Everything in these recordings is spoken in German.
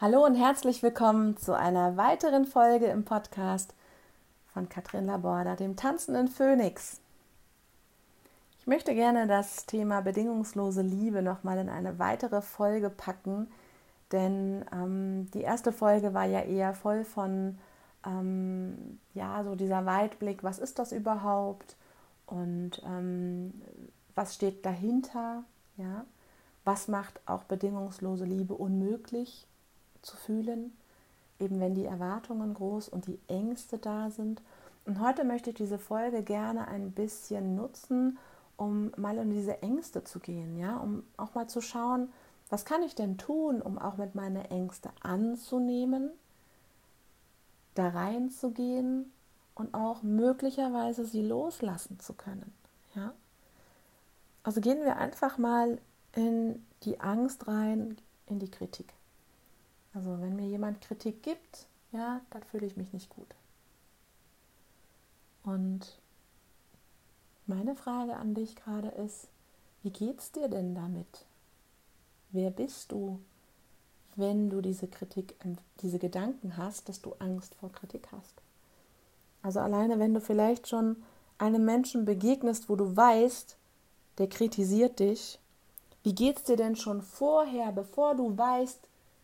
Hallo und herzlich willkommen zu einer weiteren Folge im Podcast von Katrin Laborda, dem tanzenden Phönix. Ich möchte gerne das Thema bedingungslose Liebe nochmal in eine weitere Folge packen, denn ähm, die erste Folge war ja eher voll von ähm, ja so dieser Weitblick, was ist das überhaupt und ähm, was steht dahinter, ja, was macht auch bedingungslose Liebe unmöglich zu fühlen, eben wenn die Erwartungen groß und die Ängste da sind. Und heute möchte ich diese Folge gerne ein bisschen nutzen, um mal in diese Ängste zu gehen, ja, um auch mal zu schauen, was kann ich denn tun, um auch mit meinen Ängsten anzunehmen, da reinzugehen und auch möglicherweise sie loslassen zu können, ja. Also gehen wir einfach mal in die Angst rein, in die Kritik. Also wenn mir jemand Kritik gibt, ja, dann fühle ich mich nicht gut. Und meine Frage an dich gerade ist, wie geht's dir denn damit? Wer bist du, wenn du diese Kritik, diese Gedanken hast, dass du Angst vor Kritik hast? Also alleine, wenn du vielleicht schon einem Menschen begegnest, wo du weißt, der kritisiert dich, wie geht's dir denn schon vorher, bevor du weißt,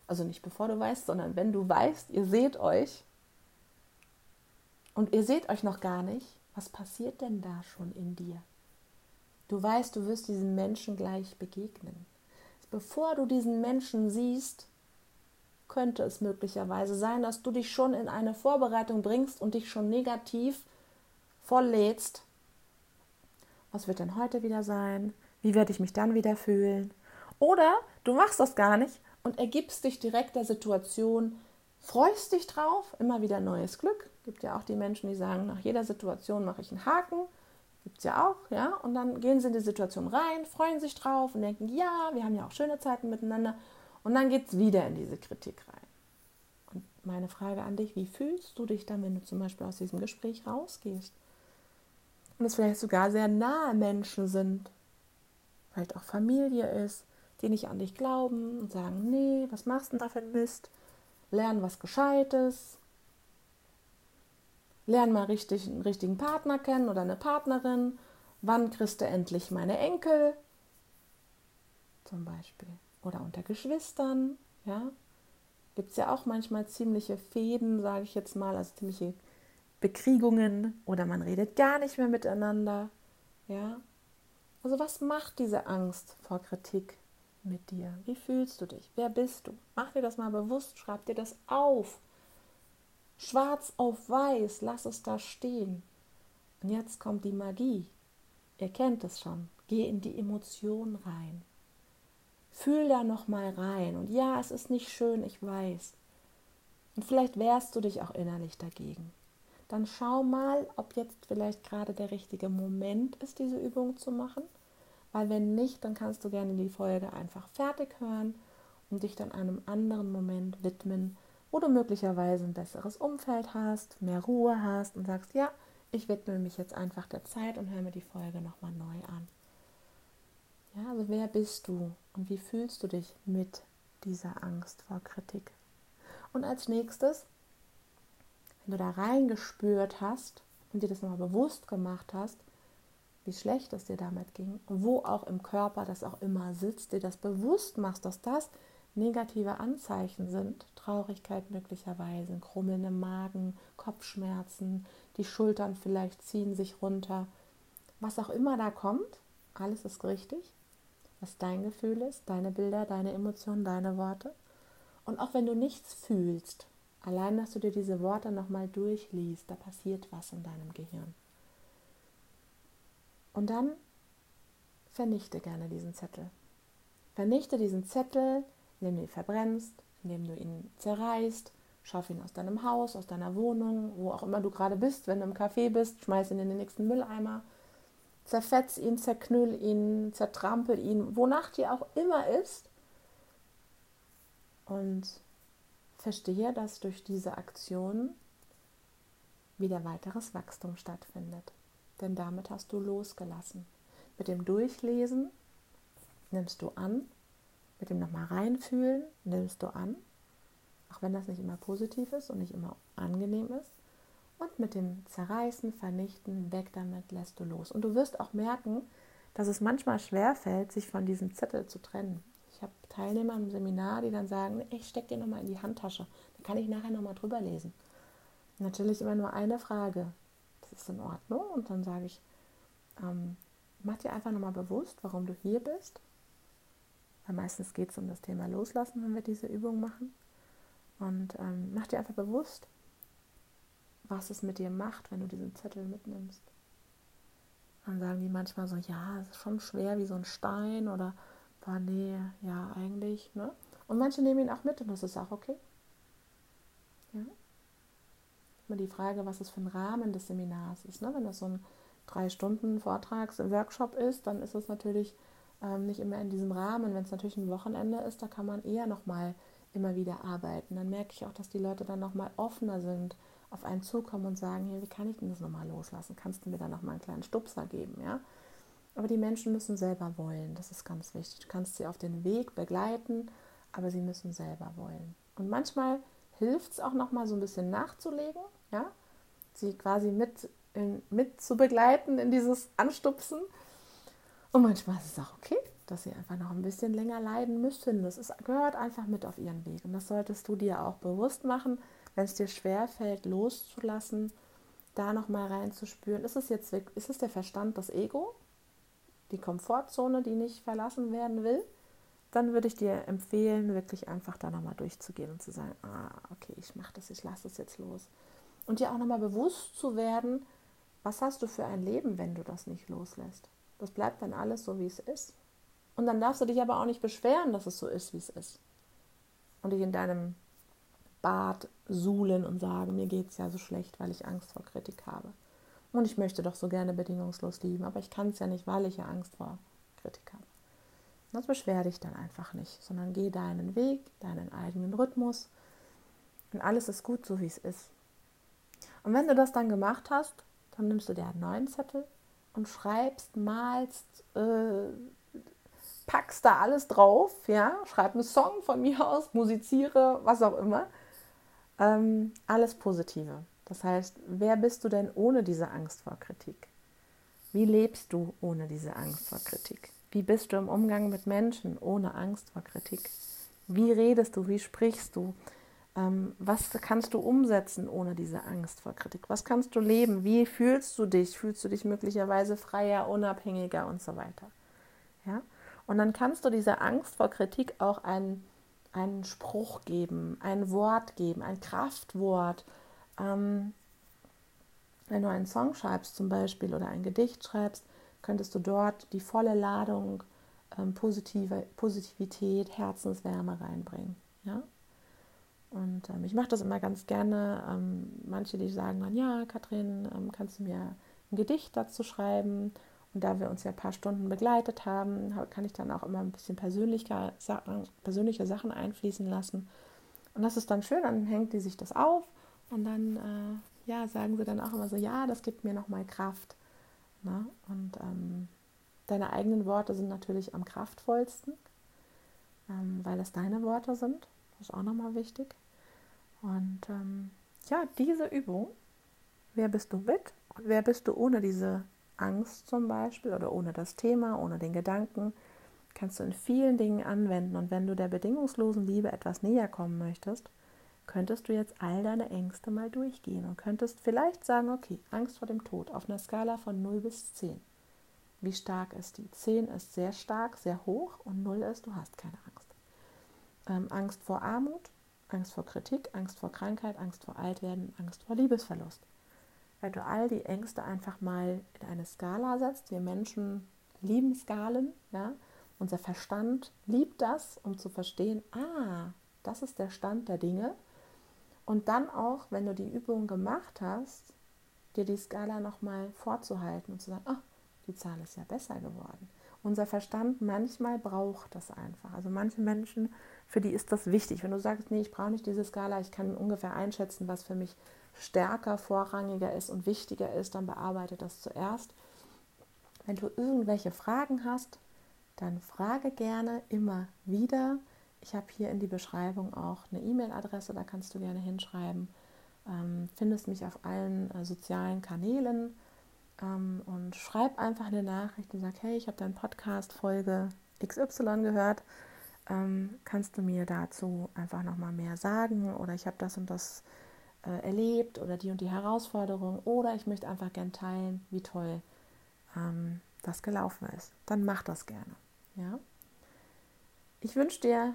also nicht bevor du weißt, sondern wenn du weißt, ihr seht euch und ihr seht euch noch gar nicht, was passiert denn da schon in dir? Du weißt, du wirst diesem Menschen gleich begegnen. Bevor du diesen Menschen siehst, könnte es möglicherweise sein, dass du dich schon in eine Vorbereitung bringst und dich schon negativ volllädst. Was wird denn heute wieder sein? Wie werde ich mich dann wieder fühlen? Oder du machst das gar nicht und ergibst dich direkt der Situation, freust dich drauf, immer wieder neues Glück. Gibt ja auch die Menschen, die sagen, nach jeder Situation mache ich einen Haken. Gibt es ja auch, ja. Und dann gehen sie in die Situation rein, freuen sich drauf und denken, ja, wir haben ja auch schöne Zeiten miteinander. Und dann geht es wieder in diese Kritik rein. Und meine Frage an dich, wie fühlst du dich dann, wenn du zum Beispiel aus diesem Gespräch rausgehst? Und es vielleicht sogar sehr nahe Menschen sind, vielleicht auch Familie ist, die nicht an dich glauben und sagen, nee, was machst du denn da für ein Mist? Lern was Gescheites. Lern mal richtig, einen richtigen Partner kennen oder eine Partnerin. Wann kriegst du endlich meine Enkel? Zum Beispiel. Oder unter Geschwistern, ja. Gibt es ja auch manchmal ziemliche Fäden, sage ich jetzt mal, also ziemliche Bekriegungen oder man redet gar nicht mehr miteinander, ja. Also was macht diese Angst vor Kritik mit dir? Wie fühlst du dich? Wer bist du? Mach dir das mal bewusst, schreib dir das auf. Schwarz auf weiß, lass es da stehen. Und jetzt kommt die Magie. Ihr kennt es schon. Geh in die Emotion rein. Fühl da noch mal rein. Und ja, es ist nicht schön, ich weiß. Und vielleicht wehrst du dich auch innerlich dagegen. Dann schau mal, ob jetzt vielleicht gerade der richtige Moment ist, diese Übung zu machen weil wenn nicht, dann kannst du gerne die Folge einfach fertig hören und dich dann einem anderen Moment widmen, wo du möglicherweise ein besseres Umfeld hast, mehr Ruhe hast und sagst, ja, ich widme mich jetzt einfach der Zeit und höre mir die Folge nochmal neu an. Ja, also wer bist du und wie fühlst du dich mit dieser Angst vor Kritik? Und als nächstes, wenn du da reingespürt hast und dir das nochmal bewusst gemacht hast, wie schlecht es dir damit ging, wo auch im Körper das auch immer sitzt, dir das bewusst machst, dass das negative Anzeichen sind, Traurigkeit möglicherweise, ein Krummeln im Magen, Kopfschmerzen, die Schultern vielleicht ziehen sich runter, was auch immer da kommt, alles ist richtig, was dein Gefühl ist, deine Bilder, deine Emotionen, deine Worte. Und auch wenn du nichts fühlst, allein, dass du dir diese Worte nochmal durchliest, da passiert was in deinem Gehirn. Und dann vernichte gerne diesen Zettel. Vernichte diesen Zettel, indem du ihn verbrennst, indem du ihn zerreißt, schaff ihn aus deinem Haus, aus deiner Wohnung, wo auch immer du gerade bist, wenn du im Café bist, schmeiß ihn in den nächsten Mülleimer, zerfetz ihn, zerknüll ihn, zertrampel ihn, wonach dir auch immer ist. Und verstehe, dass durch diese Aktion wieder weiteres Wachstum stattfindet denn damit hast du losgelassen. Mit dem Durchlesen nimmst du an, mit dem nochmal reinfühlen nimmst du an auch wenn das nicht immer positiv ist und nicht immer angenehm ist. Und mit dem Zerreißen, Vernichten, weg damit, lässt du los. Und du wirst auch merken, dass es manchmal schwer fällt, sich von diesem Zettel zu trennen. Ich habe Teilnehmer im Seminar, die dann sagen, ich stecke dir nochmal in die Handtasche, da kann ich nachher nochmal drüber lesen. natürlich immer nur eine Frage, das ist in Ordnung. Und dann sage ich, ähm, mach dir einfach nochmal bewusst, warum du hier bist. Weil meistens geht es um das Thema Loslassen, wenn wir diese Übung machen. Und ähm, mach dir einfach bewusst, was es mit dir macht, wenn du diesen Zettel mitnimmst. Dann sagen die manchmal so, ja, es ist schon schwer wie so ein Stein oder, boah, nee, ja, eigentlich, ne? Und manche nehmen ihn auch mit und das ist auch okay. Ja. Immer die Frage, was es für ein Rahmen des Seminars ist. Ne? Wenn das so ein drei Stunden Vortrags Workshop ist, dann ist es natürlich ähm, nicht immer in diesem Rahmen. Wenn es natürlich ein Wochenende ist, da kann man eher nochmal immer wieder arbeiten. Dann merke ich auch, dass die Leute dann nochmal offener sind, auf einen zukommen und sagen, hier, wie kann ich denn das nochmal loslassen? Kannst du mir da nochmal einen kleinen Stupser geben, ja? Aber die Menschen müssen selber wollen, das ist ganz wichtig. Du kannst sie auf den Weg begleiten, aber sie müssen selber wollen. Und manchmal hilft es auch nochmal so ein bisschen nachzulegen, ja? Sie quasi mit, in, mit zu begleiten in dieses Anstupsen. Und manchmal ist es auch okay, dass sie einfach noch ein bisschen länger leiden müssen. Das ist, gehört einfach mit auf ihren Weg. Und das solltest du dir auch bewusst machen, wenn es dir schwerfällt, loszulassen, da nochmal reinzuspüren. Ist es jetzt ist es der Verstand, das Ego, die Komfortzone, die nicht verlassen werden will? Dann würde ich dir empfehlen, wirklich einfach da nochmal durchzugehen und zu sagen, ah, okay, ich mache das, ich lasse es jetzt los. Und dir auch nochmal bewusst zu werden, was hast du für ein Leben, wenn du das nicht loslässt? Das bleibt dann alles so, wie es ist. Und dann darfst du dich aber auch nicht beschweren, dass es so ist, wie es ist. Und dich in deinem Bad suhlen und sagen, mir geht es ja so schlecht, weil ich Angst vor Kritik habe. Und ich möchte doch so gerne bedingungslos lieben, aber ich kann es ja nicht, weil ich ja Angst vor Kritik habe. Das beschwer dich dann einfach nicht, sondern geh deinen Weg, deinen eigenen Rhythmus und alles ist gut, so wie es ist. Und wenn du das dann gemacht hast, dann nimmst du dir einen neuen Zettel und schreibst, malst, äh, packst da alles drauf, ja, schreib einen Song von mir aus, musiziere, was auch immer. Ähm, alles Positive. Das heißt, wer bist du denn ohne diese Angst vor Kritik? Wie lebst du ohne diese Angst vor Kritik? Wie bist du im Umgang mit Menschen ohne Angst vor Kritik? Wie redest du? Wie sprichst du? Ähm, was kannst du umsetzen ohne diese Angst vor Kritik? Was kannst du leben? Wie fühlst du dich? Fühlst du dich möglicherweise freier, unabhängiger und so weiter? Ja? Und dann kannst du dieser Angst vor Kritik auch einen, einen Spruch geben, ein Wort geben, ein Kraftwort. Ähm, wenn du einen Song schreibst zum Beispiel oder ein Gedicht schreibst, könntest du dort die volle Ladung ähm, positive, Positivität, Herzenswärme reinbringen. Ja? Und ähm, ich mache das immer ganz gerne. Ähm, manche, die sagen dann, ja, Katrin, ähm, kannst du mir ein Gedicht dazu schreiben? Und da wir uns ja ein paar Stunden begleitet haben, kann ich dann auch immer ein bisschen persönliche, persönliche Sachen einfließen lassen. Und das ist dann schön, dann hängt die sich das auf und dann äh, ja, sagen sie dann auch immer so, ja, das gibt mir nochmal Kraft. Ne? Und ähm, deine eigenen Worte sind natürlich am kraftvollsten, ähm, weil es deine Worte sind. Das ist auch nochmal wichtig. Und ähm, ja, diese Übung, wer bist du mit und wer bist du ohne diese Angst zum Beispiel oder ohne das Thema, ohne den Gedanken, kannst du in vielen Dingen anwenden. Und wenn du der bedingungslosen Liebe etwas näher kommen möchtest, könntest du jetzt all deine Ängste mal durchgehen und könntest vielleicht sagen, okay, Angst vor dem Tod auf einer Skala von 0 bis 10. Wie stark ist die? 10 ist sehr stark, sehr hoch und 0 ist, du hast keine Angst. Ähm, Angst vor Armut, Angst vor Kritik, Angst vor Krankheit, Angst vor Altwerden, Angst vor Liebesverlust. Wenn du all die Ängste einfach mal in eine Skala setzt, wir Menschen lieben Skalen, ja, unser Verstand liebt das, um zu verstehen, ah, das ist der Stand der Dinge. Und dann auch, wenn du die Übung gemacht hast, dir die Skala nochmal vorzuhalten und zu sagen, ah, die Zahl ist ja besser geworden. Unser Verstand manchmal braucht das einfach. Also manche Menschen für die ist das wichtig. Wenn du sagst, nee, ich brauche nicht diese Skala, ich kann ungefähr einschätzen, was für mich stärker, vorrangiger ist und wichtiger ist, dann bearbeite das zuerst. Wenn du irgendwelche Fragen hast, dann frage gerne immer wieder Ich habe hier in die Beschreibung auch eine E-Mail-Adresse, da kannst du gerne hinschreiben. Ähm, findest mich auf allen äh, sozialen Kanälen ähm, und schreib einfach eine Nachricht und sag, hey, ich habe deinen Podcast Folge XY gehört. Ähm, kannst du mir dazu einfach nochmal mehr sagen oder ich habe das und das äh, erlebt oder die und die Herausforderung oder ich möchte einfach gern teilen, wie toll ähm, das gelaufen ist. Dann mach das gerne. Ja? Ich wünsche dir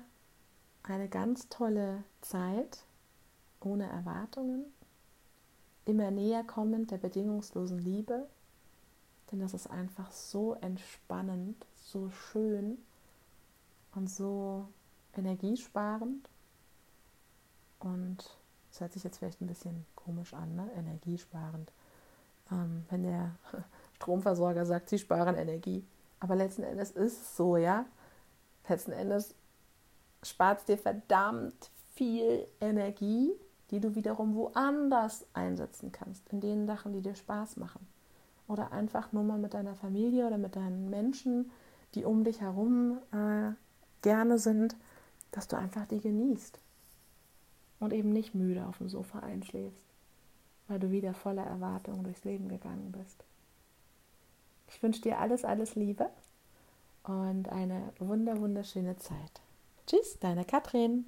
eine ganz tolle Zeit ohne Erwartungen, immer näher kommend der bedingungslosen Liebe, denn das ist einfach so entspannend, so schön und so energiesparend. Und das hört sich jetzt vielleicht ein bisschen komisch an, ne? energiesparend. Ähm, wenn der Stromversorger sagt, sie sparen Energie. Aber letzten Endes ist es so, ja. Letzten Endes spart dir verdammt viel Energie, die du wiederum woanders einsetzen kannst, in den Sachen, die dir Spaß machen. Oder einfach nur mal mit deiner Familie oder mit deinen Menschen, die um dich herum äh, gerne sind, dass du einfach die genießt und eben nicht müde auf dem Sofa einschläfst, weil du wieder voller Erwartungen durchs Leben gegangen bist. Ich wünsche dir alles, alles Liebe und eine wunder, wunderschöne Zeit. Tschüss, deine Katrin.